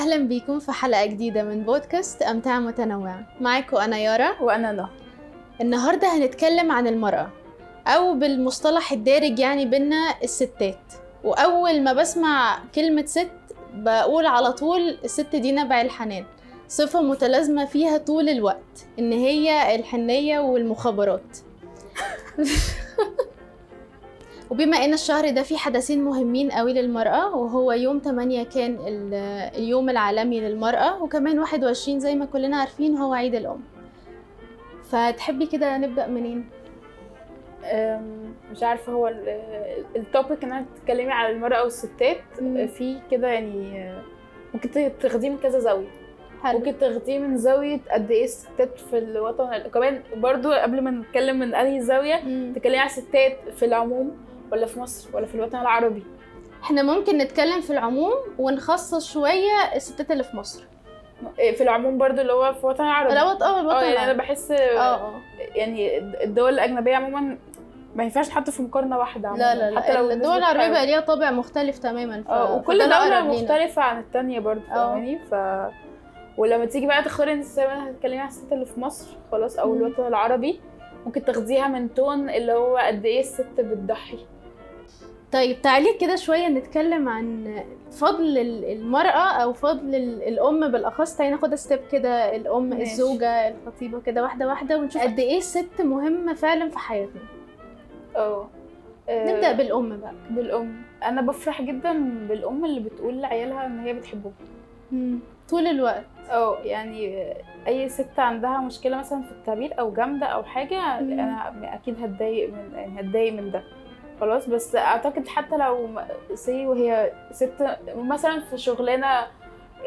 أهلا بيكم في حلقة جديدة من بودكاست أمتعة متنوعة معاكم أنا يارا. وأنا نهى النهاردة هنتكلم عن المرأة أو بالمصطلح الدارج يعني بينا الستات. وأول ما بسمع كلمة ست بقول على طول الست دي نبع الحنان. صفة متلازمة فيها طول الوقت إن هي الحنية والمخابرات. وبما إن الشهر ده فيه حدثين مهمين قوي للمرأة وهو يوم 8 كان ال- اليوم العالمي للمرأة وكمان 21 زي ما كلنا عارفين هو عيد الأم فتحبي كده نبدأ منين؟ مش عارفة هو ال- التوبيك إن أنت تتكلمي على المرأة والستات مم. في كده يعني آه، ممكن تاخديه من كذا زاوية حلو ممكن تاخديه من زاوية قد إيه الستات في الوطن كمان برضو قبل ما نتكلم من أنهي زاوية مم. تتكلمي على الستات في العموم ولا في مصر ولا في الوطن العربي إحنا ممكن نتكلم في العموم ونخصص شوية الستات اللي في مصر إيه، في العموم برضو اللي هو في الوطن العربي الوطن آه الوطن يعني أنا. بحس آه آه يعني الدول الأجنبية عموما ما ينفعش تحط في مقارنة واحدة عموما لا لا حتى لو لا الدول بتحاول. بقى ليها طابع مختلف تماما ف... آه وكل دولة الأقرب لينا. مختلفة عن التانية برضه آه. فاهماني ف ولما تيجي بقى تختاري انت زي ما هتتكلمي على الست اللي في مصر خلاص أو. الوطن العربي ممكن تاخديها من تون اللي هو قد إيه الست بتضحي طيب تعالي كده شوية نتكلم عن فضل ال- المرأة أو فضل ال- الأم بالأخص. تعالي ناخدها ستيب كده الأم ماشي. الزوجة الخطيبة كده واحدة واحدة ونشوف قد إيه الست مهمة فعلا في حياتنا. آه نبدأ بالأم بقى. بالأم. أنا بفرح جدا بالأم اللي بتقول لعيالها إن هي بتحبهم. طول الوقت. آه يعني أي ست عندها مشكلة مثلا في التعبير أو جامدة أو حاجة مم. أنا أكيد هتضايق من يعني هتضايق من ده. خلاص بس أعتقد حتى لو سي وهي ست مثلا في شغلانة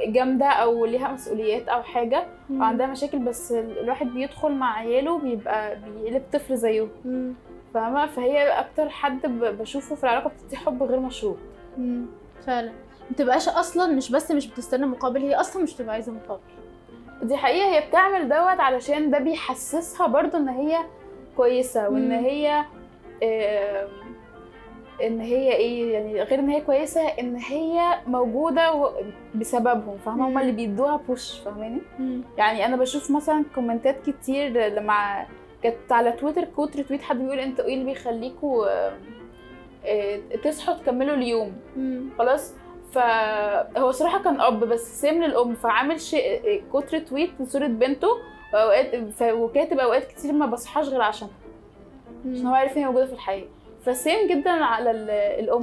جامدة أو ليها مسؤوليات أو حاجة وعندها مشاكل بس الواحد بيدخل مع عياله بيبقى بيقلب طفل زيه. فاهمة فهي أكتر حد بشوفه في العلاقة بتدي حب غير مشروط. فعلا متبقاش أصلا مش بس مش بتستنى مقابل هي أصلا مش تبقى عايزة مقابل دي حقيقة هي بتعمل دوت علشان ده بيحسسها برضو إن هي كويسة وإن مم. هي آم، إن هي إيه يعني غير إن هي كويسة إن هي موجودة و- بسببهم فاهمة؟ مم. هما اللي بيدوها push فاهماني؟ يعني أنا بشوف مثلا comment ات كتير لما كانت على تويتر quote retweet حد بيقول أنتوا إيه اللي بيخليكوا آه، تصحوا تكملوا اليوم. خلاص؟ فهو صراحة كان أب بس سام للأم فعامل share quote tweet لصوره بنته وأوقات وكاتب أوقات كتير ما بصحاش غير عشان عشان هو عارف إن هي موجودة في الحياة فسام جدا على ال- الام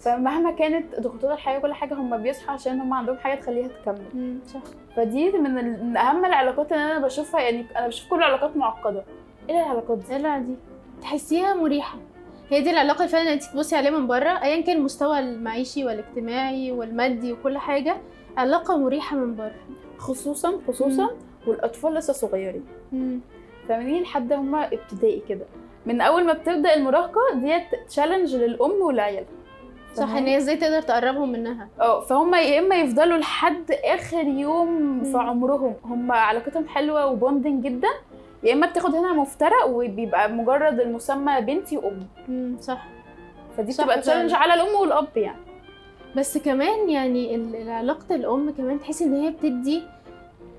فمهما كانت ضغوطات الحياة وكل حاجة هم بيصحوا عشان هم عندهم حاجة تخليها تكمل. مم. صح. فدي من, ال- من أهم العلاقات اللي أنا بشوفها. يعني أنا بشوف كل العلاقات معقدة. إيه العلاقات دي؟ إيه دي تحسيها مريحة. هي دي العلاقة اللي فعلا انت تبصي عليها من بره. ايا كان المستوى المعيشي والاجتماعي والمادي وكل حاجة علاقة مريحة من بره. خصوصا خصوصا والأطفال لسه صغيرين. فاهمين لحد هما ابتدائي كده. من أول ما بتبدأ المراهقة ده challenge للأم والعيال. صح إن هي إزاي تقدر تقربهم منها؟ أه فهم يا إما يفضلوا لحد آخر يوم في. عمرهم. هم علاقتهم حلوة و bonding جدا. يا إما بتاخد هنا مفترق وبيبقى مجرد المسمى بنتي وامي مم. صح. فدي صح بتبقى تشالنج. على الأم والأب يعني. بس كمان يعني ال- علاقة الأم كمان تحسي إن هي بتدي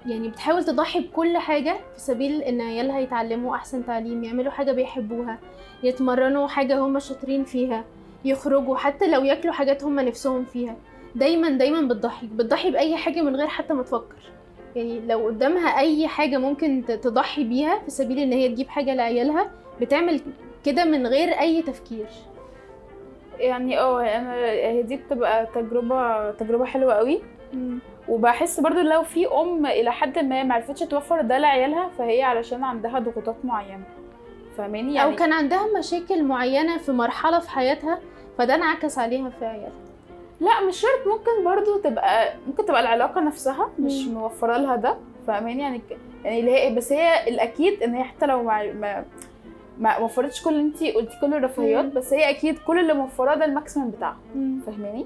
يعني بتحاول تضحي بكل حاجة في سبيل إن عيالها يتعلموا أحسن تعليم يعملوا حاجة بيحبوها يتمرنوا حاجة هم شاطرين فيها يخرجوا حتى لو ياكلوا حاجات هم نفسهم فيها. دايما دايما بتضحي بتضحي بأي حاجة من غير حتى ما تفكر. يعني لو قدامها أي حاجة ممكن تضحي بيها في سبيل إن هي تجيب حاجة لعيالها بتعمل كده من غير أي تفكير. يعني آه أنا هي دي بتبقى تجربة تجربة حلوة قوي. وبحس برضو لو في أم إلى حد ما معرفتش توفر ده لعيالها فهي علشان عندها ضغوطات معينة. فاهماني؟ يعني أو كان عندها مشاكل معينة في مرحلة في حياتها فده انعكس عليها في عيالها. لا مش شرط. ممكن برضو تبقى ممكن تبقى العلاقة نفسها مش. موفرة لها ده. فاهماني؟ يعني يعني اللي هي بس هي الأكيد إن هي حتى لو ما ما وفرتش كل اللي انت قلتي كل الرفاهيات. بس هي أكيد كل اللي موفراه ده ال maximum بتاعها فاهماني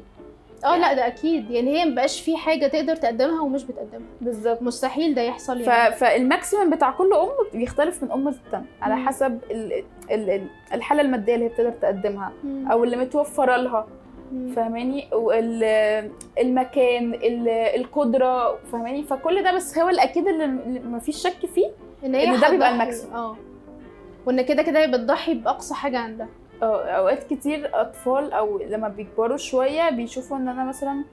آه لا ده أكيد يعني هي مبقاش في حاجة تقدر تقدمها ومش بتقدمها بالظبط مستحيل ده يحصل. يعني فال maximum بتاع كل أم بيختلف من أم للتانية على. حسب ال... ال... ال- الحالة المادية اللي هي بتقدر تقدمها مم. أو اللي متوفرة لها. فاهماني والمكان القدرة فاهماني فكل ده بس هو الأكيد اللي مفيش شك فيه إن هي إن ده بيبقى. الماكسيمم. آه وإن كده كده هي بتضحي بأقصى حاجة عندها. آه أوقات كتير أطفال أو لما بيكبروا شوية بيشوفوا إن أنا مثلا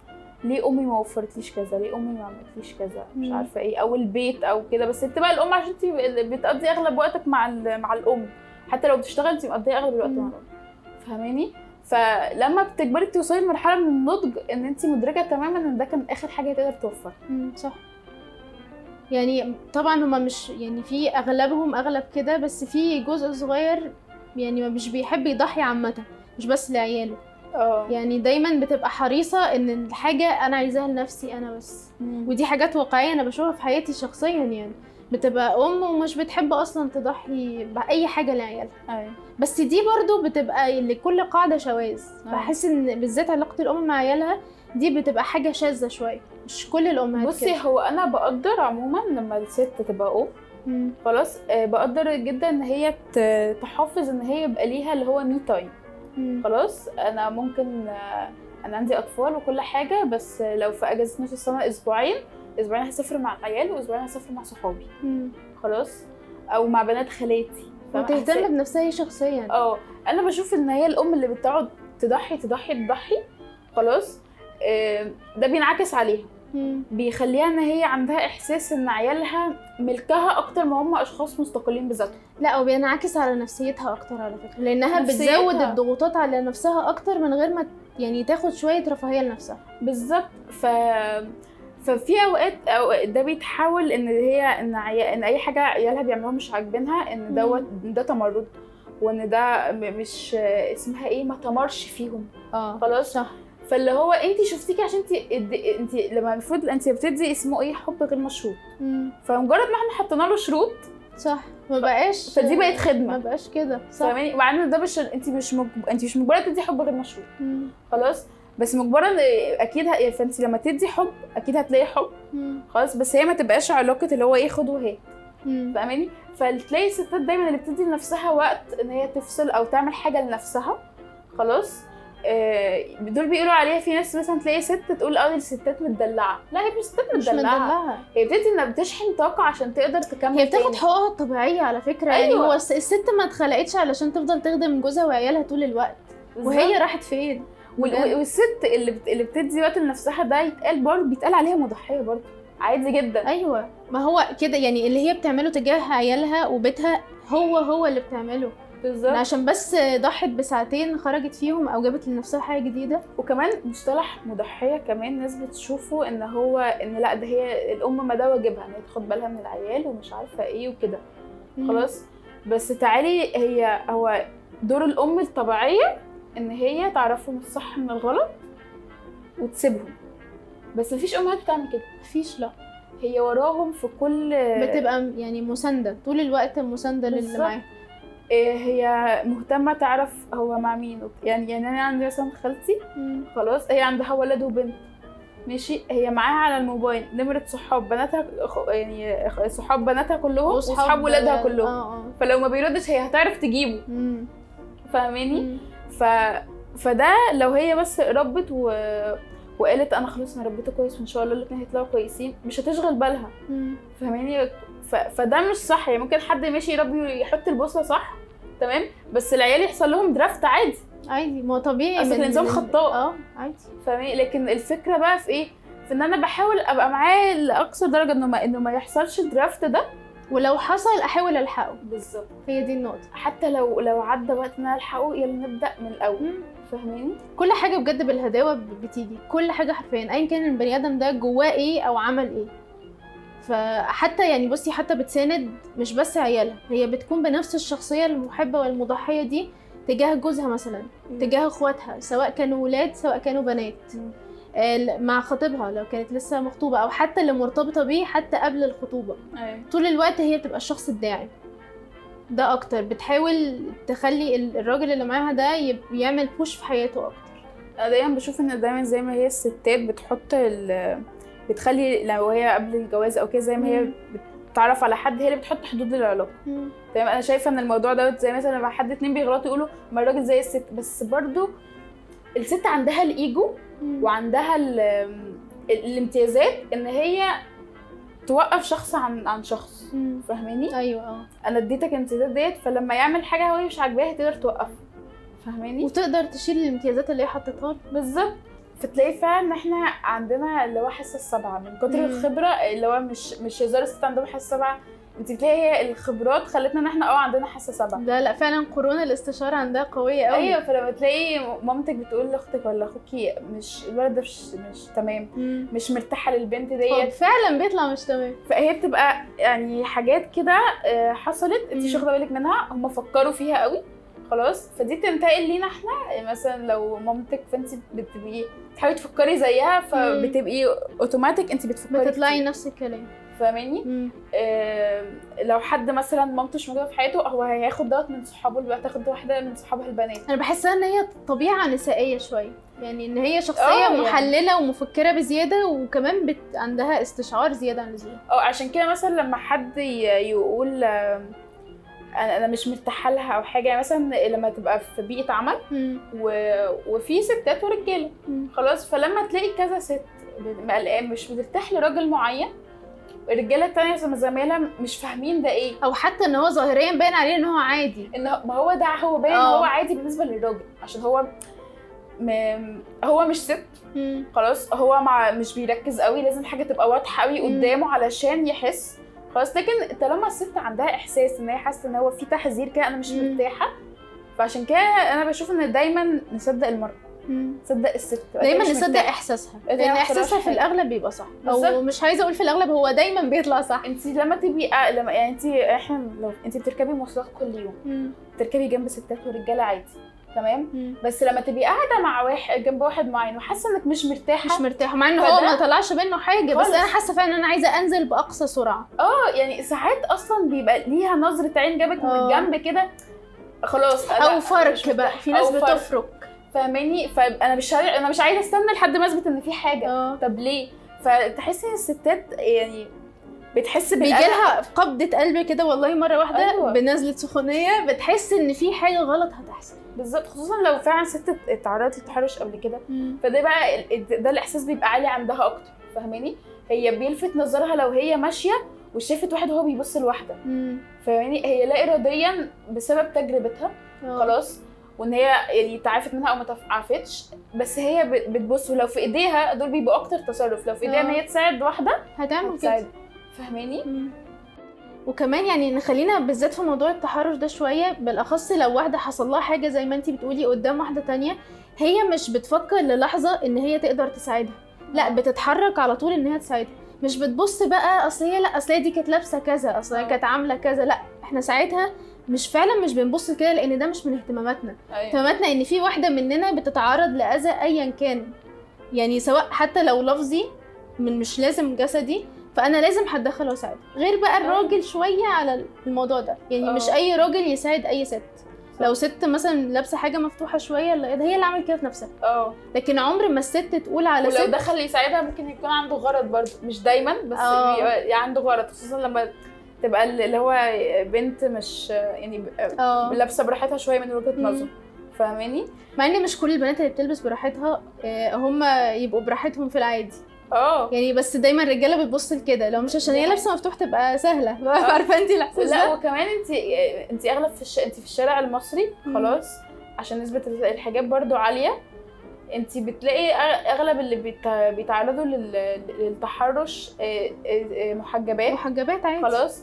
ليه أمي ما وفرتليش كذا؟ ليه أمي ما عملتليش كذا؟ مش. عارفة إيه أو البيت أو كده. بس بتبقى الأم عشان انت بتقضي أغلب وقتك مع مع الأم. حتى لو بتشتغل انت مقضية أغلب الوقت. مع الأم. فاهماني؟ فلما بتكبري توصلي لمرحلة من النضج إن انت مدركة تماما إن ده كان آخر حاجة تقدر توفر. صح. يعني طبعا هما مش يعني في أغلبهم أغلب كده بس في جزء صغير يعني مش بيحب يضحي عامة مش بس لعياله آه يعني دايما بتبقى حريصة إن الحاجة أنا عايزاها لنفسي أنا بس مم. ودي حاجات واقعية أنا بشوفها في حياتي شخصيا يعني بتبقى أم ومش بتحب أصلا تضحي بأي حاجة لعيالها أيوة. بس دي برضو بتبقى لكل قاعدة شواذ آه. بحس إن بالذات علاقة الأم مع عيالها دي بتبقى حاجة شاذة شوية مش كل الأمهات بصي كده. هو أنا بقدر عموما لما الست تبقى أم. خلاص آه، بقدر جدا إن هي تحافظ إن هي يبقى ليها اللي هو me time. خلاص أنا ممكن آه، أنا عندي أطفال وكل حاجة بس لو في أجازة نص السنة أسبوعين أسبوعين هسافر مع العيال وأسبوعين هسافر مع صحابي. خلاص أو مع بنات خالاتي؟ وتهتم بنفسها هي شخصيا آه أنا بشوف إن هي الأم اللي بتقعد تضحي تضحي تضحي خلاص ده بينعكس عليها. بيخليها إن هي عندها إحساس إن عيالها ملكها أكتر ما هم أشخاص مستقلين بذاتهم. لا وبينعكس على نفسيتها أكتر على فكرة لأنها نفسيتها. بتزود الضغوطات على نفسها أكتر من غير ما يعني تاخد شوية رفاهية لنفسها. بالظبط. ف ففي أوقات أو ده بيتحول إن هي إن عي... إن أي حاجة عيالها بيعملوها مش عاجبينها إن دوت ده تمرد وإن ده مش اسمها إيه ما تمرش فيهم. آه خلاص؟ صح. فاللي هو انت شفتيكي عشان انت انت لما المفروض انت بتدي اسمه إيه حب غير مشروط. فمجرد ما إحنا حطينا له شروط صح. ما بقاش فدي بقت خدمة. ما بقاش كده. صح. فاهماني؟ مع ان ده مش انت مش مج... انت مش مجبرة تدي حب غير مشروط. خلاص؟ بس مجبرة ان أكيد ه... فانت لما تدي حب أكيد هتلاقي حب. مم. خلاص؟ بس هي ما تبقاش علاقة اللي هو إيه خد وهات. فاهماني؟ فتلاقي الستات دايما اللي بتدي لنفسها وقت إن هي تفصل أو تعمل حاجة لنفسها. خلاص؟ دول بيقولوا عليها في ناس مثلا تلاقي ست تقول آه الستات متدلعة. لا هي مش ستات مش متدلعة. مدلعها هي بتدي إنها بتشحن طاقة عشان تقدر تكمل هي بتاخد. حقوقها الطبيعية على فكرة. يعني أيوة. هو الس- الست ما اتخلقتش علشان تفضل تخدم جوزها وعيالها طول الوقت. وهي راحت فين. والست اللي بت... اللي بتدي وقت لنفسها ده يتقال برضه بيتقال عليها مضحية برضه. عادي جدا. أيوه. ما هو كده يعني اللي هي بتعمله تجاه عيالها وبيتها هو هو اللي بتعمله. بالظبط. عشان بس ضحت بساعتين خرجت فيهم أو جابت لنفسها حاجة جديدة. وكمان مصطلح مضحية كمان ناس بتشوفه إن هو إن لأ ده هي الأم ما ده واجبها إن هي تاخد بالها من العيال ومش عارفة إيه وكده. خلاص؟ بس تعالي هي هو دور الأم الطبيعية إن هي تعرفهم الصح من الغلط وتسيبهم. بس مفيش امهات بتعمل كده. مفيش لأ. هي وراهم في كل بتبقى يعني مساندة. طول الوقت مساندة للي بالظبط. إيه هي مهتمة تعرف هو مع مين. يعني يعني أنا عندي مثلا خالتي خلاص هي عندها ولد وبنت. ماشي؟ هي معاها على الموبايل. نمرة صحاب بناتها يعني صحاب بناتها كلهم وصحاب ولادها كلهم. آه آه. فلو ما بيردش هي هتعرف تجيبه. فاهماني. ف... فده لو هي بس ربت و... وقالت أنا خلاص أنا ربيته كويس وإن شاء الله الاثنين هيطلعوا كويسين مش هتشغل بالها. فاهماني؟ ف... فده مش صح. يعني ممكن حد ماشي يربي ويحط البوصلة صح تمام؟ بس العيال يحصل لهم درافت عادي. عادي ما طبيعي من- النظام خطاء. آه عادي. فاهماني؟ لكن الفكرة بقى في إيه؟ في إن أنا بحاول أبقى معاه لأقصى درجة إنه ما إنه ما يحصلش الدرافت ده. ولو حصل أحاول ألحقه. بالظبط. هي دي النقطة. حتى لو لو عدى وقت إن أنا ألحقه يلا نبدأ من الأول. فاهماني؟ كل حاجة بجد بالهداوة بتيجي. كل حاجة حرفيا ايا كان البني آدم ده جواه إيه أو عمل إيه. فحتى يعني بصي حتى بتساند مش بس عيالها هي بتكون بنفس الشخصية المحبة والمضحية دي تجاه جوزها مثلا تجاه أخواتها سواء كانوا ولاد سواء كانوا بنات. مع خطيبها لو كانت لسه مخطوبة أو حتى اللي مرتبطة بيه حتى قبل الخطوبة. أيوه. طول الوقت هي بتبقى الشخص الداعم. ده أكتر. بتحاول تخلي ال- الراجل اللي معاها ده يعمل بوش في حياته أكتر. أنا دايما بشوف إن دايما زي ما هي الستات بتحط ال بتخلي لو هي قبل الجواز أو كده زي ما هي. بتتعرف على حد هي اللي بتحط حدود للعلاقة. تمام؟ أنا شايفة إن الموضوع دوت زي مثلا لما حد اتنين بيغلطوا يقولوا ما الراجل زي الست. بس برضو الست عندها الإيجو. وعندها ال- ال- الامتيازات إن هي توقف شخص عن عن شخص. فاهماني أيوه آه أنا اديتك الامتيازات ديت فلما يعمل حاجة هو مش عاجباها تقدر توقفه فاهماني وتقدر تشيل الامتيازات اللي هي حطيتها. بالظبط فتلاقي فعلا ان إحنا عندنا اللي هو حاسه السبعة من كتر. الخبرة اللي هو مش مش هزار الست عندهم حاسه سبعه انت بتلاقي هي الخبرات خلتنا ان إحنا آه عندنا حاسة سبعه لا لا فعلا قرون الاستشارة عندها قوية قوي. أيوه فلما تلاقي مامتك بتقول لاختك ولا أخوكي مش الولد ده مش مش تمام. مم. مش مرتاحة للبنت ديت. فعلا بيطلع مش تمام. فهي بتبقى يعني حاجات كده آه، حصلت انت مش. واخدة بالك منها هم فكروا فيها قوي خلاص. فدي تنتقل لينا إحنا. آه، مثلا لو مامتك فانت بتبقي تحاولي تفكري زيها فبتبقي اوتوماتيك انت بتفكري بتطلعي. نفس الكلام. فاهماني. آه لو حد مثلا مامته مش موجودة في حياته هو هياخد دوت من صحابه اللي تاخد واحدة من صحابها البنات أنا بحسها إن هي طبيعة نسائية شوية يعني إن هي آه، شخصيه يعني. محللة ومفكرة بزيادة وكمان بت... عندها استشعار زيادة عن اللزوم أو عشان كده مثلا لما حد يقول آه، أنا أنا مش مرتاحة لها أو حاجة يعني مثلا لما تبقى في بيئة عمل. و... وفي ستات ورجالة. خلاص فلما تلاقي كذا ست مقلقان مش بترتاح لراجل معين الرجاله ما زمايلها مش فاهمين ده إيه أو حتى إن هو ظاهريا باين عليه إن هو عادي إن ما هو ده هو باين آه. هو عادي بالنسبة للراجل عشان هو م... هو مش ست مم. خلاص هو مع مش بيركز قوي لازم حاجة تبقى واضحة قوي مم. قدامه علشان يحس خلاص لكن طالما الست عندها إحساس إن هي حاسة إن هو في تحذير كده أنا مش. مرتاحة فعشان كده أنا بشوف إن دايما نصدق المرأة مم. نصدق الست دايما نصدق. إحساسها إيه لأن إحساسها في. الأغلب بيبقى صح أو. مش عايزة أقول في الأغلب هو دايما بيطلع صح انت لما تبقي آه، لما يعني انت إحنا لو انت بتركبي مواصلات كل يوم. بتركبي جنب ستات ورجالة عادي تمام مم. بس لما تبقي قاعدة مع واحد جنب واحد معين وحاسة إنك مش مرتاحة مش مرتاحة مع إن هو ما طلعش منه حاجة بس. أنا حاسة فعلا إن أنا عايزة أنزل بأقصى سرعة آه يعني ساعات أصلا بيبقى ليها نظرة عين جابك من. الجنب كده خلاص أو فرق. بقى في ناس. بتفرق فاهماني؟ فانا مش أنا مش عايزة أستنى لحد ما أثبت إن في حاجة. آه. طب ليه؟ فتحسي إن الستات يعني بتحس بيجي بالقلق لها قبضة قلب كده والله مرة واحدة أيوة. بنزلة سخونية بتحس إن في حاجة غلط هتحصل. بالظبط خصوصا لو فعلا ست اتعرضت للتحرش قبل كده. فده بقى ده الإحساس بيبقى عالي عندها أكتر فاهماني؟ هي بيلفت نظرها لو هي ماشية وشافت واحد وهو بيبص لواحده مم. فاهماني؟ هي لا اراديا بسبب تجربتها. آه. خلاص. وإن هي يعني تعافت منها أو ما تعافتش بس هي بتبص ولو في إيديها دول بيبقوا أكتر تصرف لو في إيديها إن آه. هي تساعد واحدة هتعمل كده فاهماني. وكمان يعني نخلينا بالذات في موضوع التحرش ده شوية بالأخص لو واحدة حصل لها حاجة زي ما أنتي بتقولي قدام واحدة تانية هي مش بتفكر للحظة إن هي تقدر تساعدها لأ آه. بتتحرك على طول إن هي تساعدها مش بتبص بقى أصل هي لأ أصل هي دي كانت لابسة كذا أصل هي آه. كانت عاملة كذا لأ إحنا ساعتها مش فعلا مش بنبص كده لأن ده مش من اهتماماتنا. أيوة. اهتماماتنا إن في واحدة مننا بتتعرض لأذى ايا كان. يعني سواء حتى لو لفظي من مش لازم جسدي فأنا لازم هتدخل واساعد غير بقى الراجل شوية على الموضوع ده. يعني آه. مش أي راجل يساعد أي ست. لو ست مثلا لابسة حاجة مفتوحة شوية لا هي اللي عملت كده في نفسها. أه. لكن عمر ما الست تقول على ولو ست دخل يساعدها ممكن يكون عنده غرض برضه. مش دايما بس آه. بيبقى عنده غرض خصوصا لما تبقى اللي هو بنت مش يعني آه. لابسة براحتها شوية من وجهة. نظر. فاهماني؟ مع ان مش كل البنات اللي بتلبس براحتها آه، هم يبقوا براحتهم في العادي. آه. يعني بس دايما الرجالة بتبص لكده لو مش عشان هي لابسة مفتوح تبقى سهلة. عارفة انت الإحساس لا وكمان انت انت أغلب في الش... انت في الشارع المصري مم. خلاص عشان نسبة الحجاب برضو عالية انت بتلاقي أغلب اللي بيت... بيتعرضوا لل... للتحرش محجبات. محجبات عادي. خلاص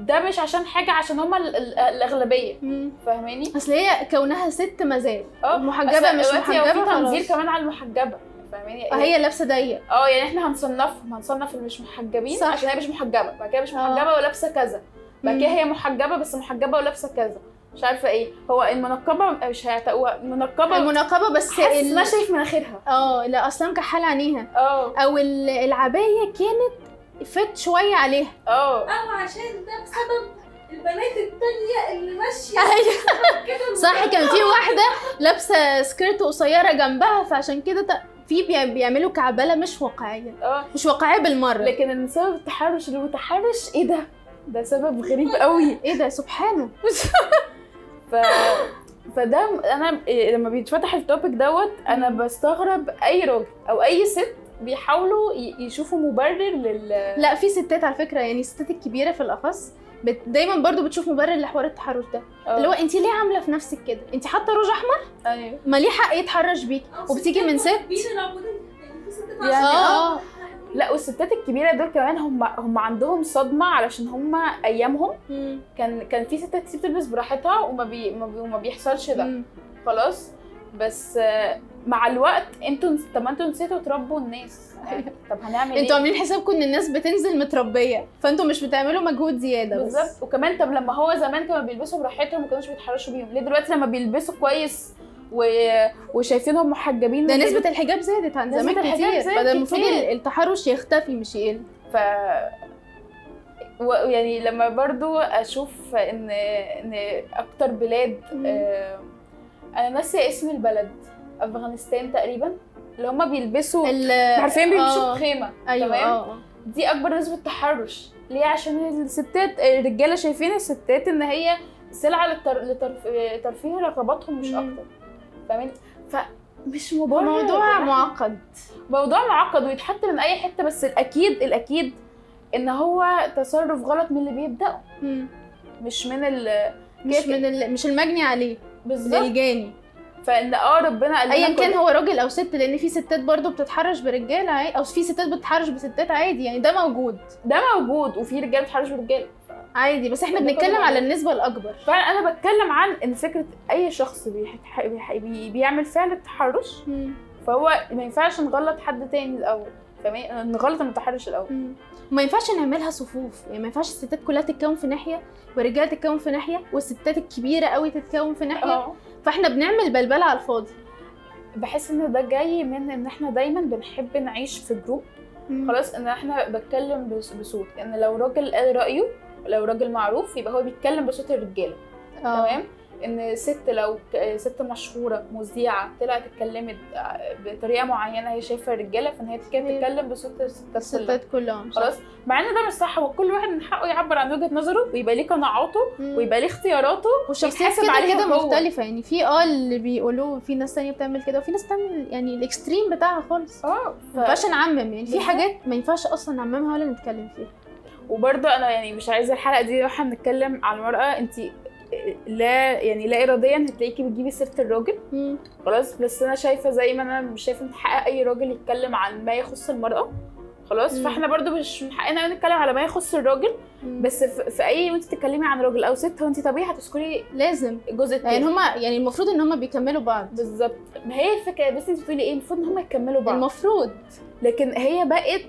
ده مش عشان حاجة عشان هما ال- ال- الأغلبية. فاهماني؟ أصل هي كونها ست مزاج. آه محجبه مش محجبة في تنظير كمان على المحجبة. فاهماني؟ آه، هي لابسة ضيق. آه يعني إحنا هنصنفهم هنصنف اللي مش محجبين صح. عشان هي مش محجبة. بعد كده مش آه. محجبه ولابسة كذا. بعد. كده هي محجبة بس محجبة ولابسة كذا. مش عارفة إيه. هو المنقبة مش هيعتقوها المنقبة المناقبه بس حاسس ال- انها شايف مناخيرها. آه لا أصلا مكحله عينيها. آه. أو ال- العباية كانت فت شوية عليها. آه أو عشان ده بسبب البنات التانية اللي ماشية. أيوه. كده صح كان في واحدة لابسة skirt قصيرة جنبها فعشان كده ت- في بيع- بيعملوا كعبلة مش واقعية. آه مش واقعية بالمرة. لكن إن سبب التحرش اللي متحرش إيه ده؟ ده سبب غريب قوي إيه ده؟ سبحانه. ف فده أنا إيه، لما بيتفتح ال topic دوت أنا. بستغرب أي راجل أو أي ست بيحاولوا يشوفوا مبرر لل لا في ستات على فكرة يعني الستات الكبيرة في الاخص بت... دايما برضو بتشوف مبرر لحوار التحرش ده. آه. اللي هو انت ليه عاملة في نفسك كده؟ انت حاطة روج أحمر؟ أيوه. ما ليه حق يتحرش بيك أو وبتيجي من ست. يعني في ستات عشان- آه لا والستات الكبيرة دول كمان هم هم عندهم صدمة علشان هم أيامهم. مم. كان كان في ستات كتير بتلبس براحتها وما بي ما, بي وما بيحصلش ده. مم. خلاص. بس مع الوقت أنتوا طب ما أنتوا نسيتوا تربوا الناس. يعني طب هنعمل أنتوا إيه؟ عاملين حسابكم ان الناس بتنزل متربية فانتوا مش بتعملوا مجهود زيادة بس. بالظبط. وكمان طب لما هو زمان كانوا بيلبسوا براحتهم ما كانوش بيتحرشوا بيهم ليه دلوقتي لما بيلبسوا كويس و... وشايفينهم محجبين ده نسبة الحجاب زادت عن زمان كتير. بدل المفروض. التحرش يختفي مش يقل. ف و- يعني لما برضو أشوف ان إن أكتر بلاد مم. آه، أنا ناسية اسم البلد. أفغانستان تقريبا. اللي هم بيلبسوا عارفين بيمشوا آه. بخيمه أيوه تمام؟ آه دي أكبر نسبة تحرش. ليه؟ عشان الستات الرجالة شايفين الستات إن هي سلعة للتر... لترف... ترفيه رغباتهم مش. أكتر. فاهمين؟ فمش مبرر موضوع معقد. موضوع معقد ويتحط من أي حتة بس الأكيد الأكيد إن هو تصرف غلط من اللي بيبدأ مم. مش من ال مش. من ال... مش المجني عليه. بالظبط. للجاني فإن آه ربنا قال ايا كان هو راجل أو ست لأن في ستات برضو بتتحرش برجاله عادي أو في ستات بتتحرش بستات عادي يعني ده موجود. ده موجود وفي رجاله بتحرش برجاله عادي بس إحنا بنتكلم. على النسبة الأكبر. فانا أنا بتكلم عن إن فكرة أي شخص بيح... بيح... بي... بيعمل فعل التحرش. فهو ما ينفعش نغلط حد تاني الأول. فاهمين نغلط المتحرش الأول. مم. ما ينفعش نعملها صفوف. يعني ما ينفعش الستات كلها تتكون في ناحية والرجالة تتكون في ناحية والستات الكبيرة قوي تتكون في ناحية. آه. فاحنا بنعمل بلبلة على الفاضي. بحس إن ده جاي من إن إحنا دايما بنحب نعيش في جروب خلاص إن إحنا بتكلم بص- بصوت. ان لو راجل قال رأيه لو راجل معروف يبقى هو بيتكلم بصوت الرجالة. آه. تمام؟ إن ست لو ست مشهورة مذيعة طلعت اتكلمت بطريقة معينة هي شايفة الرجالة فإن هي كانت بتتكلم بصوت الستات كلها الستات كلهم. خلاص مع إن ده مش صح هو كل واحد من حقه يعبر عن وجهة نظره ويبقى ليه قناعاته. ويبقى ليه اختياراته والشخصيات كده عليها كده هو. مختلفة يعني في آه اللي بيقولوا في ناس تانية بتعمل كده وفي ناس بتعمل يعني الإكستريم بتاعها خالص آه ف... ما ينفعش نعمم يعني في. حاجات ما ينفعش أصلا نعممها ولا نتكلم فيها وبرضه أنا يعني مش عايزة الحلقة دي وإحنا بنتكلم على المرأة انت لا يعني لا اراديا هتلاقيكي بتجيبي سيرة الراجل. خلاص بس أنا شايفة زي ما أنا مش شايفة من حق أي راجل يتكلم عن ما يخص المرأة. خلاص مم. فإحنا برضو مش من حقنا نتكلم على ما يخص الراجل. بس في, أي وانت تتكلمي عن راجل أو ست هو انت طبيعي هتذكري لازم. الجزء يعني التاني هما يعني المفروض إن هما بيكملوا بعض. بالظبط. ما هي الفكرة بس انت بتقولي إيه؟ المفروض إن هم يكملوا بعض. المفروض. لكن هي بقت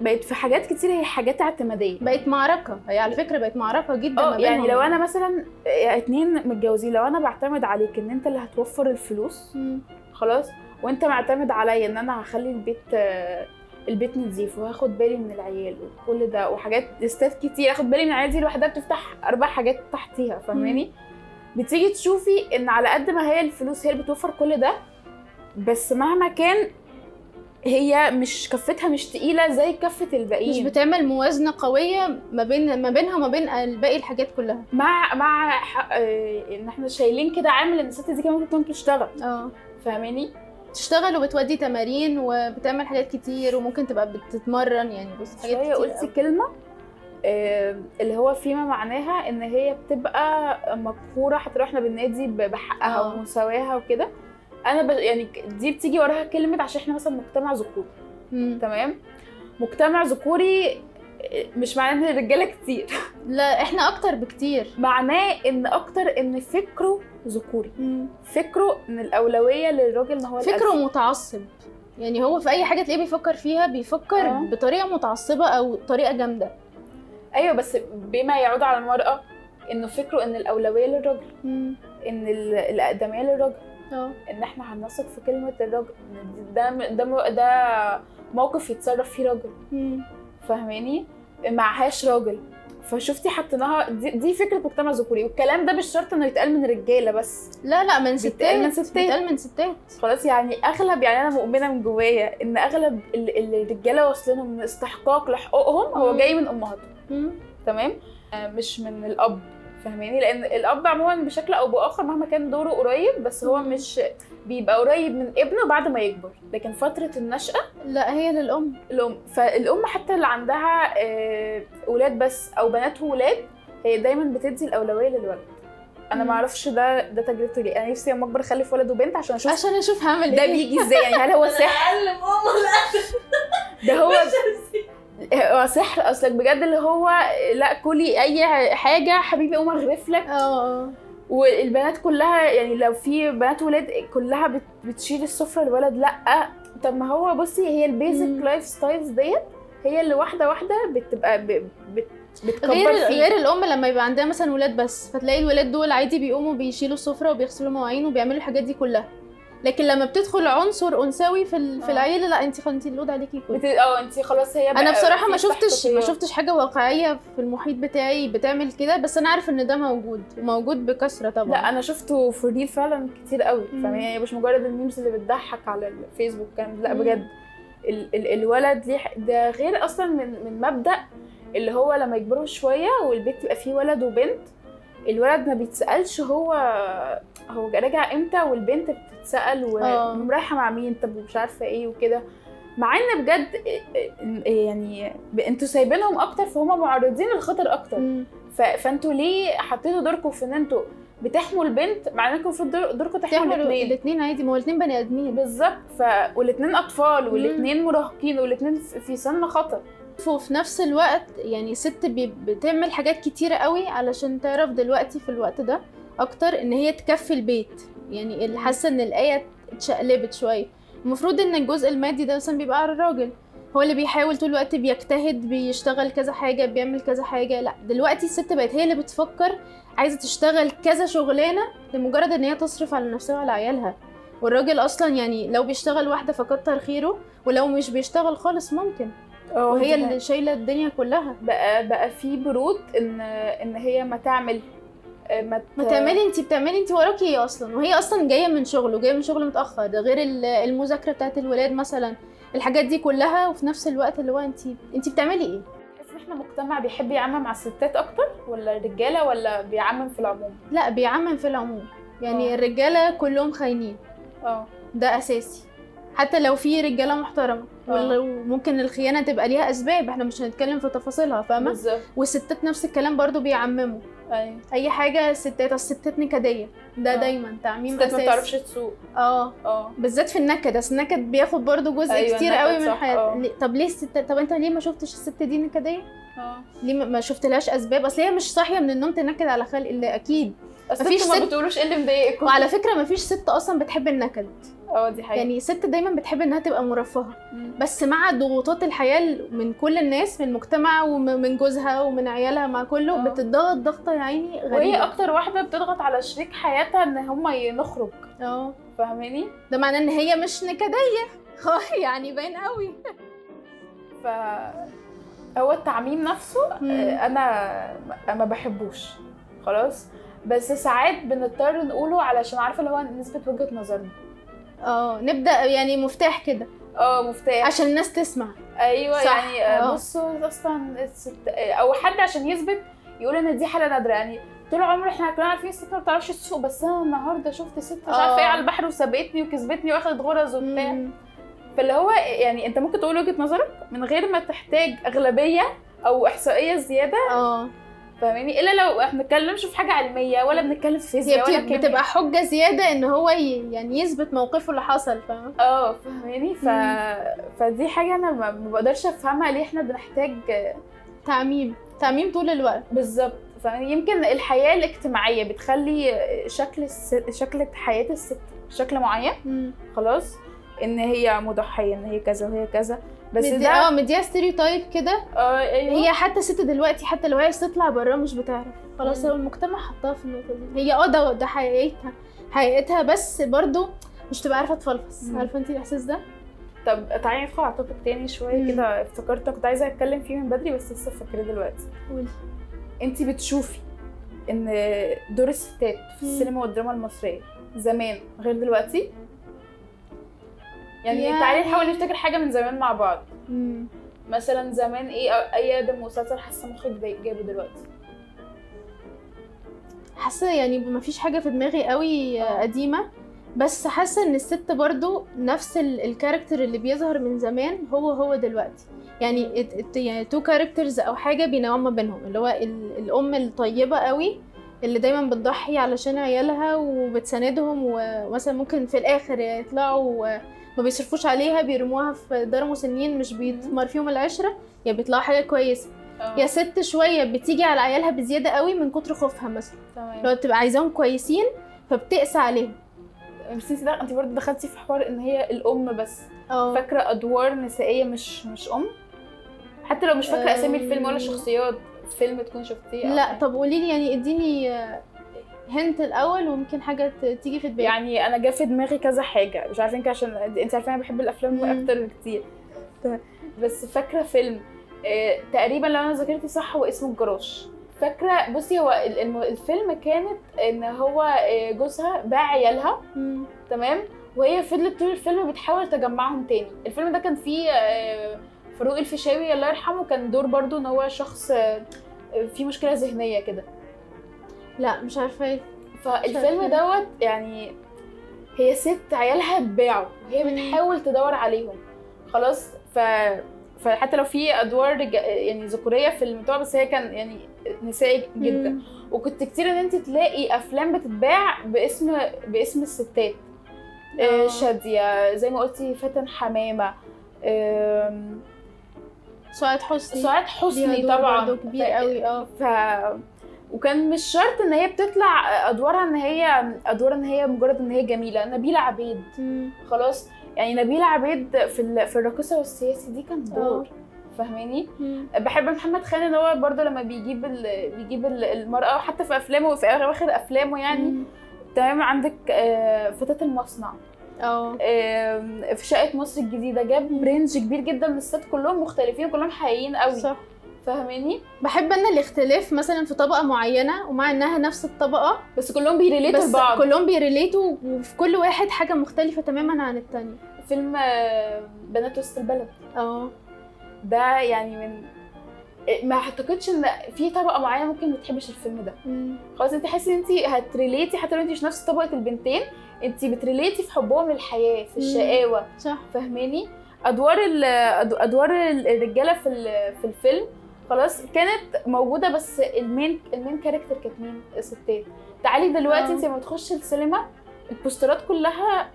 بقت في حاجات كتير هي حاجات اعتمادية بقت معركة هي على فكرة بقت معركة جدا آه ما يعني. لو أنا مثلا اتنين متجوزين لو أنا بعتمد عليك إن أنت اللي هتوفر الفلوس مم. خلاص وأنت معتمد عليا إن أنا هخلي البيت آه، البيت نظيف وهاخد بالي من العيال وكل ده وحاجات ليستات كتير اخد بالي من العيال دي لوحدها بتفتح أربع حاجات تحتيها فاهماني بتيجي تشوفي إن على قد ما هي الفلوس هي اللي بتوفر كل ده بس مهما كان هي مش كفتها مش تقيلة زي كفة مش الباقيين بتعمل موازنة قوية ما بين ما بينها وما بين باقي الحاجات كلها. مع مع آه، إن إحنا شايلين كده عامل إن الست دي كمان ممكن تكون بتشتغل. آه. فاهماني؟ تشتغل وبتودي تمارين وبتعمل حاجات كتير وممكن تبقى بتتمرن يعني بص حاجات كتير قلتي أوي. كلمة آه، اللي هو فيما معناها إن هي بتبقى مقهورة حتى لو إحنا بننادي بحقها آه. ومساواها وكده. أنا ب... يعني دي بتيجي وراها كلمة عشان إحنا مثلا مجتمع ذكوري. تمام؟ مجتمع ذكوري آه، مش معناه ان الرجالة كتير. لا إحنا أكتر بكتير. معناه ان أكتر ان فكره ذكوري. فكره ان الأولوية للراجل ان هو فكره الألفا. متعصب. يعني هو في أي حاجة تلاقيه بيفكر فيها بيفكر آه. بطريقة متعصبة أو طريقة جامدة. أيوه بس بما يعود على المرأة إنه فكره إن الأولوية للراجل إن ال- الأقدمية للراجل. آه إن إحنا هنثق في كلمة الراجل ده ده ده موقف يتصرف فيه راجل فاهماني؟ معهاش راجل فشفتي حطيناها دي, دي فكرة مجتمع ذكوري. والكلام ده مش شرط إنه يتقال من رجالة بس. لا لا من بيتقال ستات. من ستات. بيتقال من ستات. خلاص يعني أغلب يعني أنا مؤمنة من جوايا إن أغلب ال- اللي الرجالة واصلينهم من استحقاق لحقوقهم هو. جاي من أمهاتهم. تمام؟ آه، مش من الأب. فاهماني؟ لأن الأب عموما بشكل أو بآخر مهما كان دوره قريب بس هو. مش بيبقى قريب من ابنه بعد ما يكبر. لكن فترة النشأة لا هي للأم. الأم. فالأم حتى اللي عندها آه، ولاد بس أو بنات وولاد هي دايما بتدي الأولوية للولد. أنا. ما أعرفش ده ده تجربتي ليه. أنا نفسي لما أكبر أخلف ولد وبنت عشان أشوف عشان أشوف هعمل ده إيه. بيجي إزاي. يعني هل هو أنا سحر؟ ده هو هو سحر أصلك بجد اللي هو لا كلي أي حاجة حبيبي قوم أغرف لك. آه آه. والبنات كلها يعني لو في بنات ولاد كلها بت- بتشيل السفرة الولد لا. طب ما هو بصي هي ال basic. lifestyles ديت هي اللي واحدة واحدة بتبقى بت بتكبر غير فيه غير الأم لما يبقى عندها مثلا ولاد بس فتلاقي الولاد دول عادي بيقوموا بيشيلوا السفرة وبيغسلوا مواعين وبيعملوا الحاجات دي كلها. لكن لما بتدخل عنصر أنثوي في في آه. العيلة لا انت خلاص انت ال load عليكي كله بت... آه انت خلاص هي أنا بصراحة ما شفتش ما شفتش حاجة واقعية في المحيط بتاعي بتعمل كده بس أنا عارف إن ده موجود وموجود بكثرة طبعا لا أنا شفته في real فعلا كتير قوي مم. فاهمة يعني مش مجرد ال memes اللي بتضحك على الفيسبوك كان لا. بجد ال ال الولد ليه ده غير أصلا من من مبدأ اللي هو لما يكبروا شوية والبيت يبقى فيه ولد وبنت الولد ما بيتسألش هو هو راجع إمتى والبنت بتتسأل آه. ورايحه مع مين طب مش عارفة إيه وكده. مع إن بجد يعني ب- أنتوا سايبينهم أكتر فهم معرضين للخطر أكتر. فانتوا ليه حطيتوا دوركم في إن أنتوا بتحموا البنت؟ مع إنكم المفروض دور... دوركم تحموا الاثنين الاثنين عادي ما هو الاثنين بني آدمين. بالظبط. ف والاثنين أطفال والاثنين مراهقين والاثنين في سن خطر. وفي نفس الوقت يعني بي- بتعمل حاجات كتيرة قوي علشان تعرف دلوقتي في الوقت ده أكتر إن هي تكفي البيت. يعني حاسة إن الآية اتشقلبت شوية. المفروض إن الجزء المادي ده مثلا بيبقى على الراجل. هو اللي بيحاول طول الوقت بيجتهد بيشتغل كذا حاجة بيعمل كذا حاجة. لأ دلوقتي الست بقت هي اللي بتفكر عايزة تشتغل كذا شغلانة لمجرد إن هي تصرف على نفسها وعلى عيالها. والراجل أصلا يعني لو بيشتغل واحدة فكتر خيره ولو مش بيشتغل خالص ممكن. وهي اللي شايلة الدنيا كلها. بقى بقى في برود إن إن هي ما تعمل ما, ت... ما تعملي انت بتعملي انت وراكي إيه أصلا؟ وهي أصلا جاية من شغل وجايه من شغل متأخر ده غير ال- المذاكرة بتاعت الولاد مثلا. الحاجات دي كلها وفي نفس الوقت اللي هو انت انت بتعملي إيه؟ إن إحنا مجتمع بيحب يعمم على الستات أكتر ولا الرجالة ولا بيعمم في العموم؟ لا بيعمم في العموم. يعني آه. الرجالة كلهم خاينين. آه. ده أساسي. حتى لو في رجالة محترمة. وال- وممكن الخيانة تبقى ليها أسباب إحنا مش هنتكلم في تفاصيلها فاهمة؟ والستات نفس الكلام برضو بيعمموا. أيوه. أي حاجة ستات الستات نكدية. ده آه. دايما تعميم الستات ما بتعرفش تسوق. آه. آه. بالذات في النكد أصل النكد بياخد برضو جزء أيوة، كتير قوي من آه. ليه- طب ليه الست طب أنت ليه ما شفتش الست دي نكدية؟ آه. ليه ما- شفتلهاش أسباب؟ أصل هي مش صاحية من النوم تنكد على خلق الله أكيد. مفيش أنتوا ما ست- بتقولوش إيه اللي مضايقكم؟ وعلى فكرة ما فيش ست أصلا بتحب النكد. آه دي حقيقة. يعني ست دايما بتحب إنها تبقى مرفهة. مم. بس مع ضغوطات الحياة من كل الناس من المجتمع ومن جوزها ومن عيالها مع كله آه. بتضغط ضغطة يا عيني وهي غريبة. أكتر واحدة بتضغط على شريك حياتها إن هم نخرج آه. فاهماني؟ ده معناه إن هي مش نكدية. يعني باين قوي. ف هو التعميم نفسه مم. آه، أنا ما بحبوش. خلاص؟ بس ساعات بنضطر نقوله علشان عارفة اللي هو نثبت وجهة نظرنا. آه نبدأ يعني مفتاح كده. آه مفتاح. عشان الناس تسمع. أيوه صح، يعني آه، آه. بصوا أصلا الست أو حد عشان يثبت يقول إن دي حالة نادرة. يعني طول عمر إحنا كنا عارفين الست ما بتعرفش تسوق بس أنا النهارده شفت ست مش. عارفة إيه على البحر وسابتني وكسبتني وأخدت غرز وبتاع. مم. فاللي هو يعني انت ممكن تقول وجهة نظرك من غير ما تحتاج اغلبية أو احصائية زيادة. آه. فاهماني؟ إلا لو إحنا بنتكلمش في حاجة علمية ولا بنتكلم في فيزياء ولا كيمياء. بتبقى حجة زيادة ان هو ي- يعني يثبت موقفه اللي حصل فاهم آه فاهماني؟ ف... فدي حاجة أنا ما بقدرش افهمها ليه إحنا بنحتاج تعميم تعميم طول الوقت. بالظبط. فيمكن الحياة الاجتماعية بتخلي شكل الست شكل حياة الست بشكل معين. مم. خلاص؟ إن هي مضحية إن هي كذا وهي كذا. بس مدي- ده آه مديها stereotype كده. آه أيوه. هي حتى ست دلوقتي حتى لو هي عايزة تطلع بره مش بتعرف. خلاص. هو المجتمع حطها في النقطة دي. هي آه ده ده حقيقتها. حقيقتها بس برضو مش تبقى عارفة تفلفص. عارفة انت الإحساس ده؟ طب تعالي ندخل على topic تاني شوية. كده. افتكرت كنت عايزة أتكلم فيه من بدري بس لسه فاكراه دلوقتي. قولي. انت بتشوفي إن دور الستات في. السينما والدراما المصرية زمان غير دلوقتي؟ يعني, يعني- تعالي نحاول نفتكر حاجة من زمان مع بعض مم. مثلا زمان إيه أي آدم مسلسل حاسة جاي- جايبه دلوقتي حاسة يعني ما فيش حاجة في دماغي قوي آه. قديمة بس حاسة إن الست برضو نفس ال- ال character اللي بيظهر من زمان هو هو دلوقتي يعني يعني two characters أو حاجة بينوعوا ما بينهم اللي هو ال- الأم الطيبة قوي اللي دايما بتضحي علشان عيالها وبتساندهم ومثلا ممكن في الآخر يطلعوا ما بيصرفوش عليها بيرموها في دار مسنين مش بيتمر فيهم العشرة يا بيطلعوا حاجة كويسة. آه، يا ست شوية بتيجي على عيالها بزيادة قوي من كتر خوفها مثلا. تمام. لو تبقى عايزاهم كويسين فبتقسى عليهم. بس انت انت برضه دخلتي في حوار إن هي الأم بس. آه. فاكرة أدوار نسائية مش مش أم؟ حتى لو مش فاكرة أسامي الفيلم ولا. شخصيات. فيلم تكون شفتيه لا حاجة. طب قولي لي يعني اديني هنت الأول وممكن حاجة تيجي في دماغي يعني أنا جا في دماغي كذا حاجة مش عارفة يمكن عشان أنت عارفة أنا بحب الأفلام. أكتر بكتير تمام. بس فاكرة فيلم آه، تقريبا لو أنا ذاكرتي صح هو اسمه الجراش فاكرة بصي هو الفيلم كانت إن هو آه، جوزها باع عيالها. تمام وهي فضلت طول الفيلم بتحاول تجمعهم تاني الفيلم ده كان فيه آه، فاروق الفيشاوي الله يرحمه كان دور برضو إن هو شخص آه، فيه مشكلة ذهنية كده لا مش عارفة إيه فالفيلم عارفة. دوت يعني هي ست عيالها اتباعوا وهي. بتحاول تدور عليهم خلاص ف فحتى لو في أدوار رج... يعني ذكورية في الموضوع بس هي كان يعني نسائي جدا مم. وكنت كتير إن أنت تلاقي أفلام بتتباع باسم باسم الستات آه، آه. شادية زي ما قلتي فاتن حمامة آم، سعاد حسني. سعاد حسني طبعا. كبير قوي آه. ف وكان مش شرط إن هي بتطلع أدوارها إن هي ادوار إن هي مجرد إن هي جميلة. نبيله عبيد. مم. خلاص. يعني نبيله عبيد في ال... في الراقصة والسياسي دي كان دور. فاهماني؟ مم. بحب محمد خان إن هو برضه لما بيجيب ال... بيجيب ال- المرأة وحتى في أفلامه في اواخر أفلامه يعني. تمام. عندك آه، فتاة المصنع. آه في شقة مصر الجديدة جاب رينج كبير جدا من الستات كلهم مختلفين وكلهم حقيقيين قوي. صح. فاهماني؟ بحب أنا الاختلاف مثلا في طبقة معينة ومع إنها نفس الطبقة بس كلهم بي relate وا لبعض. كلهم بي relate وا وفي كل واحد حاجة مختلفة تماما عن التانية فيلم بنات وسط البلد. آه ده يعني من ما اعتقدش ان في طبقة معينة ممكن ما تحبش الفيلم ده. خلاص انت حاسة ان انت هت relate ي حتى لو انت مش نفس طبقة البنتين انت بت relate ي في حبهم للحياة في. الشقاوة. صح. فاهماني؟ أدوار أدوار ال- الرجالة في في الفيلم خلاص كانت موجودة بس ال main ال main character كانت مين؟ ستات تعالي دلوقتي آه. انت لما تخشي السينما البوسترات كلها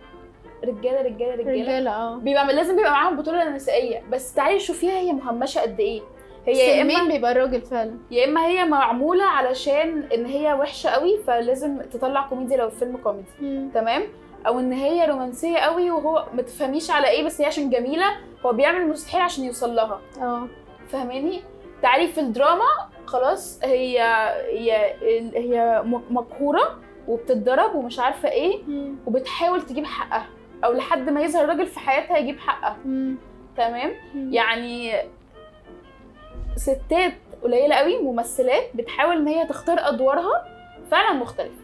رجالة رجالة رجالة. رجالة آه. بيبقى لازم بيبقى معاهم بطولة نسائية. بس تعالي شوفيها هي مهمشة قد إيه. هي يا إما بيبقى الراجل فعلا. يا إما هي معمولة علشان إن هي وحشة قوي فلازم تطلع كوميديا لو الفيلم كوميدي. مم. تمام؟ أو إن هي رومانسية قوي وهو ما تفهميش على إيه بس هي عشان جميلة هو بيعمل المستحيل عشان يوصل لها. آه. فاهماني؟ تعالي في الدراما خلاص هي هي هي مقهوره وبتتضرب ومش عارفة إيه مم. وبتحاول تجيب حقها. أو لحد ما يظهر راجل في حياتها يجيب حقها. مم. تمام؟ مم. يعني ستات قليلة قوي ممثلات بتحاول إن هي تختار أدوارها فعلا مختلفة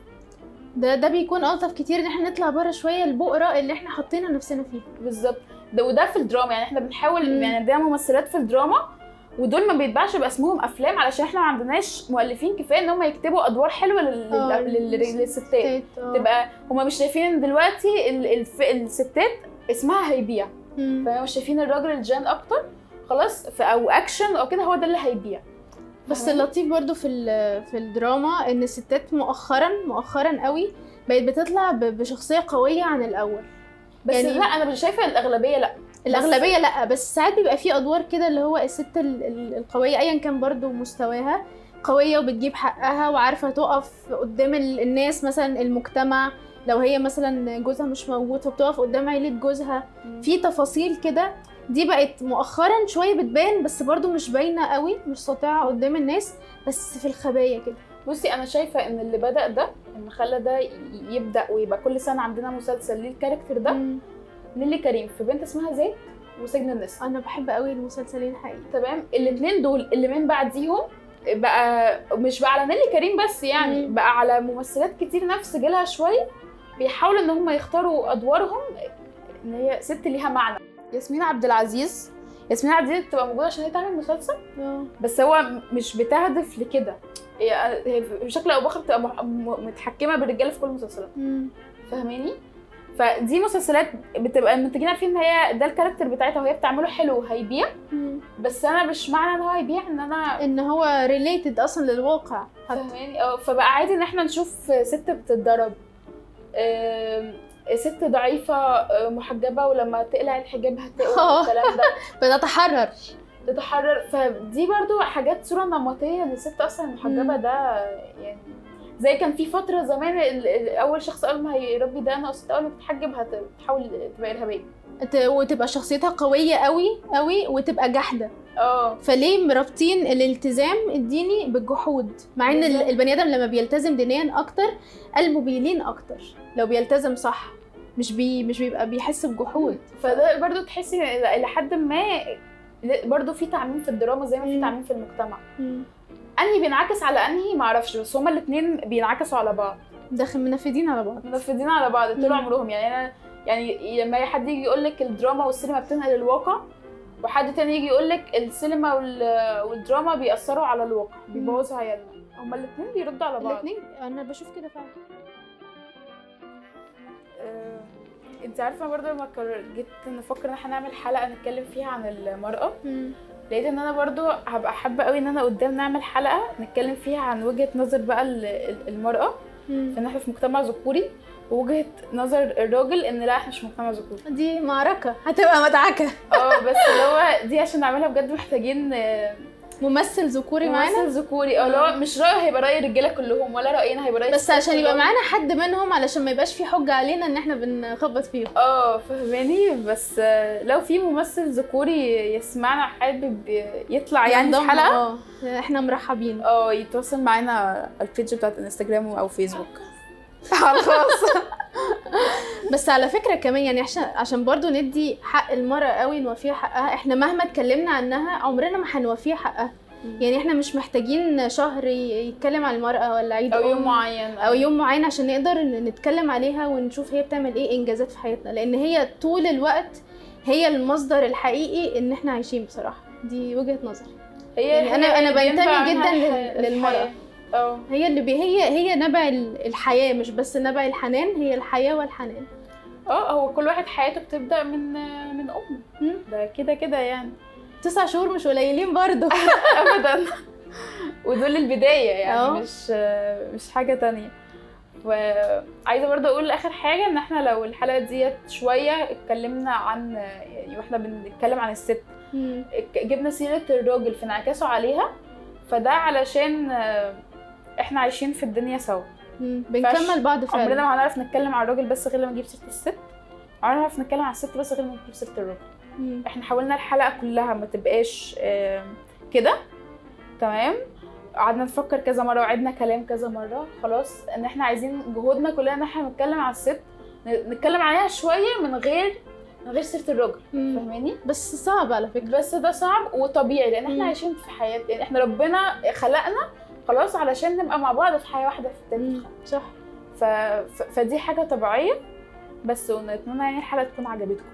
ده ده بيكون ألطف كتير إن إحنا نطلع بره شوية البؤرة اللي إحنا حاطين نفسنا فيها بالظبط ده وده في الدراما يعني إحنا بنحاول مم. يعني عندنا ممثلات في الدراما ودول ما بيتباعش بأسمهم أفلام علشان إحنا ما عندناش مؤلفين كفاية إن هم يكتبوا أدوار حلوة لل... آه، لل... لل... للستات آه. تبقى هم مش شايفين ان دلوقتي ال... الف... الستات اسمها هيبيع. فهم مش شايفين الراجل الجان أكتر خلاص. أو اكشن أو كده هو ده اللي هيبيع بس؟ اللطيف برضو في في الدراما إن الستات مؤخرا مؤخرا قوي بقت بتطلع بشخصية قوية عن الأول بس يعني-. لا أنا مش شايفة الأغلبية لا الأغلبية لا بس ساعات بيبقى في أدوار كده اللي هو الست ال- ال- القوية ايا كان برضو مستواها قوية وبتجيب حقها وعارفة تقف قدام ال- الناس مثلا المجتمع لو هي مثلا جوزها مش موجود فبتقف قدام عيلة جوزها في تفاصيل كده دي بقت مؤخرا شوية بتبان بس برضو مش باينة قوي مش ساطعة قدام الناس بس في الخبايا كده. بصي أنا شايفة إن اللي بدأ ده إن خلى ده يبدأ ويبقى كل سنة عندنا مسلسل ليه الكاركتر ده. نيلي كريم في بنت اسمها زيت وسجن النساء أنا بحب قوي المسلسلين حقيقي. تمام؟ الاثنين دول اللي من بعديهم بقى مش بقى على نيلي كريم بس يعني مم. بقى على ممثلات كتير نفس جيلها شوية بيحاولوا إن هم يختاروا أدوارهم إن هي ست ليها معنى. ياسمين عبد العزيز. ياسمين عبد العزيز بتبقى موجودة عشان هي تعمل مسلسل؟ آه. بس هو مش بتهدف لكده. هي بشكل أو بآخر بتبقى متحكمة بالرجالة في كل المسلسلات. فاهماني؟ فدي مسلسلات بتبقى المنتجين عارفين إن هي ده ال character بتاعتها وهي بتعمله حلو هيبيع. بس أنا مش معنى إن هو هيبيع إن أنا إن هو related أصلا للواقع. فاهماني؟ آه فبقى عادي إن إحنا نشوف ست بتتضرب. ست ضعيفة آه، محجبة ولما تقلع الحجاب هتقوى آه. الكلام ده. بتتحرر. تتحرر فدي برضو حاجات صورة نمطية للست أصلا المحجبة مم. ده يعني زي كان في فترة زمان أول شخص أول ما هيربي ده أنا أصلا أول ما تتحجب هتحاول تبقى إرهابية ت- وتبقى شخصيتها قوية قوي قوي وتبقى جحدة آه. فليه مربطين الالتزام الديني بالجحود؟ مع إن. البني آدم لما بيلتزم دينيا أكتر قلبه بيلين أكتر لو بيلتزم صح. مش بي مش بيبقى بيحس بجحود. فده برضو تحسي إلى حد ما برضو في تعميم في الدراما زي ما في مم. تعميم في المجتمع. أنهي بينعكس على أنهي؟ معرفش بس هما الاثنين بينعكسوا على بعض. داخل منفذين على بعض. منفذين على بعض طول مم. عمرهم. يعني أنا يعني لما حد يجي يقول لك الدراما والسينما بتنقل الواقع وحد تاني يجي يقول لك السينما وال- والدراما بيأثروا على الواقع بيبوظوا عيالنا. هما الاثنين بيردوا على بعض. الاثنين أنا بشوف كده فعلا. انت عارفة برضه لما جيت نفكر ان إحنا نعمل حلقة نتكلم فيها عن المرأة لقيت ان أنا برضو هبقى حابة قوي ان أنا قدام نعمل حلقة نتكلم فيها عن وجهة نظر بقى ال- ال- المرأة مم. في ان إحنا في مجتمع ذكوري ووجهة نظر الراجل ان لا إحنا مش مجتمع ذكوري. دي معركة هتبقى مدعكة. آه بس اللي هو دي عشان نعملها بجد محتاجين ممثل ذكوري معانا؟ ممثل ذكوري. آه اللي هو مش راي هيبقى رأي الرجالة كلهم ولا رأينا هيبقى رأي بس عشان يبقى. معانا حد منهم علشان ما يبقاش في حجة علينا إن إحنا بنخبط فيهم. آه فهماني بس لو في ممثل ذكوري يسمعنا حابب يطلع يعني في حلقه آه إحنا مرحبين. آه يتواصل معانا على البيج بتاعت انستجرام أو فيسبوك. على الخاص بس على فكرة كمان يعني عشان عشان برضو ندي حق المرأة قوي نوفيها حقها إحنا مهما اتكلمنا عنها عمرنا ما هنوفيها حقها. يعني إحنا مش محتاجين شهر يتكلم عن المرأة ولا عيد أو يوم معين. أو يوم معين عشان نقدر نتكلم عليها ونشوف هي بتعمل إيه إنجازات في حياتنا. لأن هي طول الوقت هي المصدر الحقيقي إن إحنا عايشين بصراحة. دي وجهة نظري. هي يعني أنا اللي بنتمي جداً للمرأة. الحياة. آه هي اللي بي هي هي نبع ال- الحياة مش بس نبع الحنان هي الحياة والحنان. آه هو كل واحد حياته بتبدأ من من ام مم. ده كده كده يعني تسع شهور مش قليلين برضو ابدا ودول البداية يعني آه. مش مش حاجة تانية وعايزه برضه أقول آخر حاجة إن إحنا لو الحلقة ديت شوية اتكلمنا عن يعني وإحنا بنتكلم عن الست مم. جبنا سيرة الراجل في انعكاسه عليها فده علشان آه، إحنا عايشين في الدنيا سوا. بنكمل بعض عمرنا فعلا ما هنعرف نتكلم عن الراجل بس غير لما نجيب سيرة الست. عمرنا ما هنعرف نتكلم عن الست بس غير لما نجيب سيرة الراجل. إحنا حاولنا الحلقة كلها ما تبقاش آه، كده. تمام؟ قعدنا نفكر كذا مرة وعدنا كلام كذا مرة. خلاص إن إحنا عايزين جهودنا كلها إن إحنا نتكلم عن الست. نتكلم عليها شوية من غير من غير سيرة الراجل. فاهماني؟ بس صعب على فكرة. بس ده صعب وطبيعي لأن إحنا مم. عايشين في حياة يعني إحنا ربنا خلقنا خلاص علشان نبقى مع بعض في حياة واحدة في. التالت صح. ف... ف... فدي حاجة طبيعية بس ونتمنى يعني الحلقة تكون عجبتكم.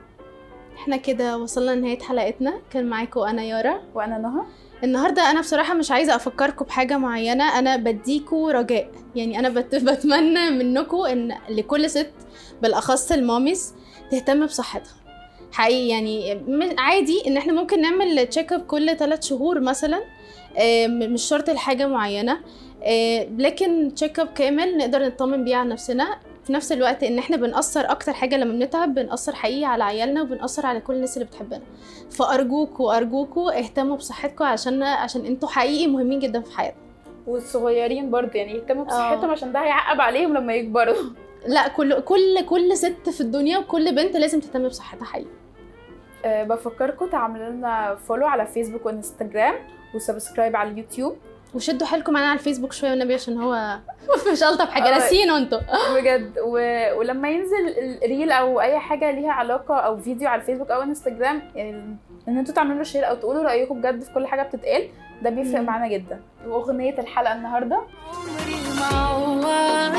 إحنا كده وصلنا لنهاية حلقتنا. كان معاكم أنا يارا. وأنا نهى. النهارده أنا بصراحة مش عايزة أفكركم بحاجة معينة. أنا بديكوا رجاء. يعني أنا بت... بتمنى منكم إن لكل ست بالأخص ال mommies تهتم بصحتها. حقيقي يعني عادي إن إحنا ممكن نعمل check up كل ثلاث شهور مثلا. مش شرط لحاجة معينة. آه، لكن تشيك اب كامل نقدر نطمن بيه على نفسنا. في نفس الوقت إن إحنا بنأثر أكتر حاجة لما بنتعب بنأثر حقيقي على عيالنا وبنأثر على كل الناس اللي بتحبنا. فأرجوكوا أرجوكوا اهتموا بصحتكم عشان عشان أنتوا حقيقي مهمين جدا في حياتنا والصغيرين برضه يعني يهتموا آه. بصحتهم عشان ده هيعقب عليهم لما يكبروا. لا كل كل كل ست في الدنيا وكل بنت لازم تهتم بصحتها حقيقي. أه بفكركم تعملوا لنا follow على فيسبوك وإنستجرام. و subscribe على اليوتيوب. وشدوا حيلكم معانا على الفيسبوك شوية والنبي عشان هو مش ألطف حاجة. آه. ناسيين أنتوا. بجد. و... ولما ينزل ال reel أو أي حاجة ليها علاقة أو فيديو على الفيسبوك أو انستجرام يعني إن أنتوا تعملوا share أو تقولوا رأيكم بجد في كل حاجة بتتقال ده بيفرق. معانا جدا. وأغنية الحلقة النهارده. عمري